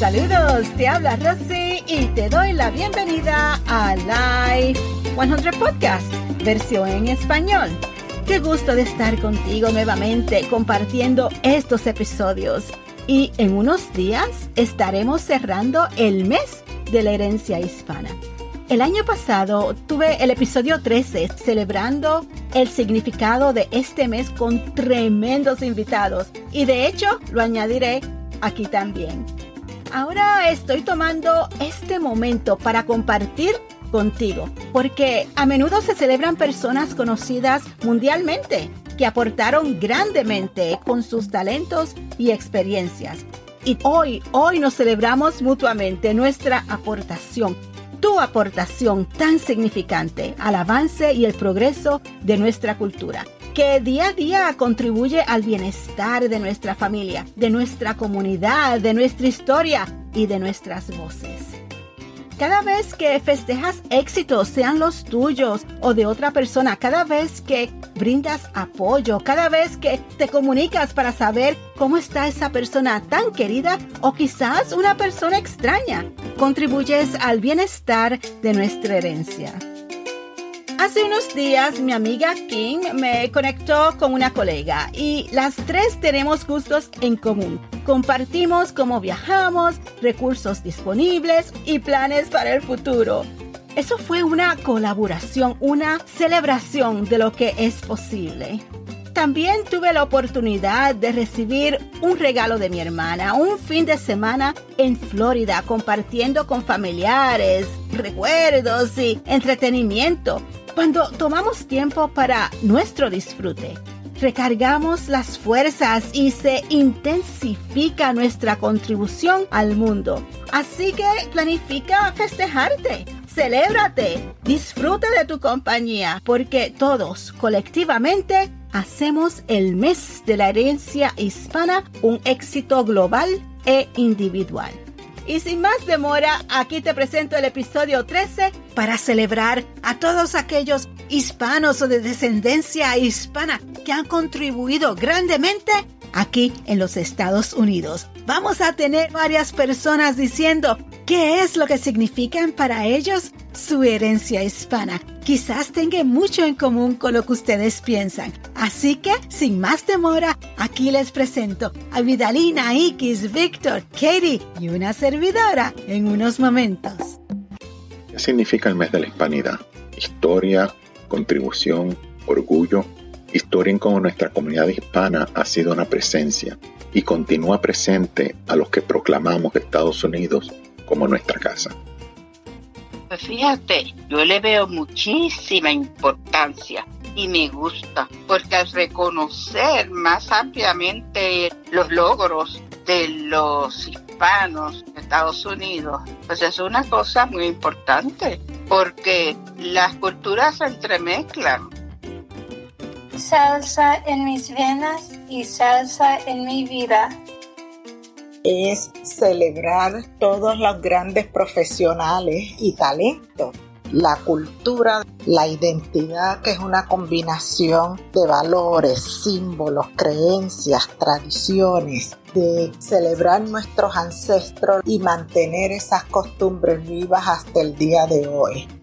Saludos, te habla Rosy y te doy la bienvenida a Live 100 Podcast, versión en español. Qué gusto de estar contigo nuevamente compartiendo estos episodios. Y en unos días estaremos cerrando el mes de la herencia hispana. El año pasado tuve el episodio 13 celebrando el significado de este mes con tremendos invitados y de hecho lo añadiré aquí también. Ahora estoy tomando este momento para compartir contigo, porque a menudo se celebran personas conocidas mundialmente que aportaron grandemente con sus talentos y experiencias. Y hoy, hoy nos celebramos mutuamente nuestra aportación tu aportación tan significante al avance y el progreso de nuestra cultura, que día a día contribuye al bienestar de nuestra familia, de nuestra comunidad, de nuestra historia y de nuestras voces. Cada vez que festejas éxitos, sean los tuyos o de otra persona, cada vez que brindas apoyo, cada vez que te comunicas para saber cómo está esa persona tan querida o quizás una persona extraña, contribuyes al bienestar de nuestra herencia. Hace unos días mi amiga King me conectó con una colega y las tres tenemos gustos en común. Compartimos cómo viajamos, recursos disponibles y planes para el futuro. Eso fue una colaboración, una celebración de lo que es posible. También tuve la oportunidad de recibir un regalo de mi hermana, un fin de semana en Florida, compartiendo con familiares, recuerdos y entretenimiento. Cuando tomamos tiempo para nuestro disfrute, recargamos las fuerzas y se intensifica nuestra contribución al mundo. Así que planifica festejarte. Celébrate, disfruta de tu compañía, porque todos colectivamente hacemos el mes de la herencia hispana un éxito global e individual. Y sin más demora, aquí te presento el episodio 13 para celebrar a todos aquellos hispanos o de descendencia hispana que han contribuido grandemente aquí en los Estados Unidos. Vamos a tener varias personas diciendo qué es lo que significan para ellos su herencia hispana. Quizás tenga mucho en común con lo que ustedes piensan. Así que, sin más demora, aquí les presento a Vidalina, Ikis, Víctor, Katie y una servidora en unos momentos. ¿Qué significa el mes de la hispanidad? Historia, contribución, orgullo. Historia en cómo nuestra comunidad hispana ha sido una presencia y continúa presente a los que proclamamos Estados Unidos como nuestra casa. Pues fíjate, yo le veo muchísima importancia y me gusta, porque al reconocer más ampliamente los logros de los hispanos de Estados Unidos, pues es una cosa muy importante, porque las culturas se entremezclan. Salsa en mis venas y salsa en mi vida es celebrar todos los grandes profesionales y talentos. La cultura, la identidad, que es una combinación de valores, símbolos, creencias, tradiciones, de celebrar nuestros ancestros y mantener esas costumbres vivas hasta el día de hoy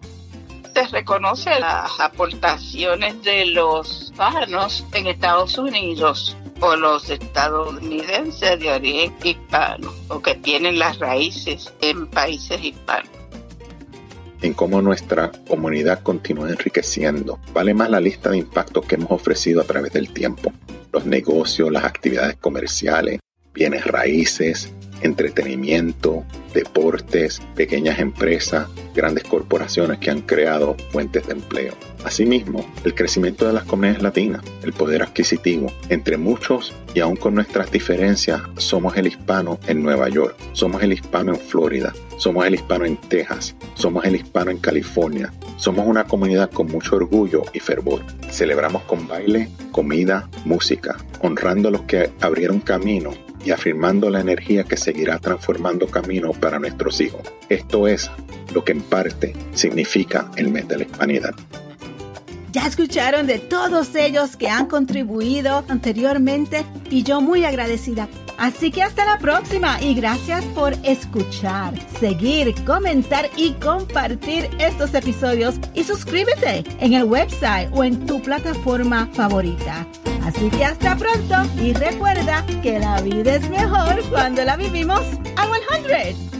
se reconoce las aportaciones de los hispanos en Estados Unidos o los estadounidenses de origen hispano o que tienen las raíces en países hispanos. En cómo nuestra comunidad continúa enriqueciendo. Vale más la lista de impactos que hemos ofrecido a través del tiempo. Los negocios, las actividades comerciales, bienes raíces, entretenimiento, deportes, pequeñas empresas, grandes corporaciones que han creado fuentes de empleo. Asimismo, el crecimiento de las comunidades latinas, el poder adquisitivo. Entre muchos y aún con nuestras diferencias, somos el hispano en Nueva York, somos el hispano en Florida, somos el hispano en Texas, somos el hispano en California. Somos una comunidad con mucho orgullo y fervor. Celebramos con baile, comida, música, honrando a los que abrieron camino y afirmando la energía que seguirá transformando camino para nuestros hijos. Esto es lo que en parte significa el mes de la hispanidad. Ya escucharon de todos ellos que han contribuido anteriormente y yo muy agradecida Así que hasta la próxima y gracias por escuchar, seguir, comentar y compartir estos episodios y suscríbete en el website o en tu plataforma favorita. Así que hasta pronto y recuerda que la vida es mejor cuando la vivimos a 100.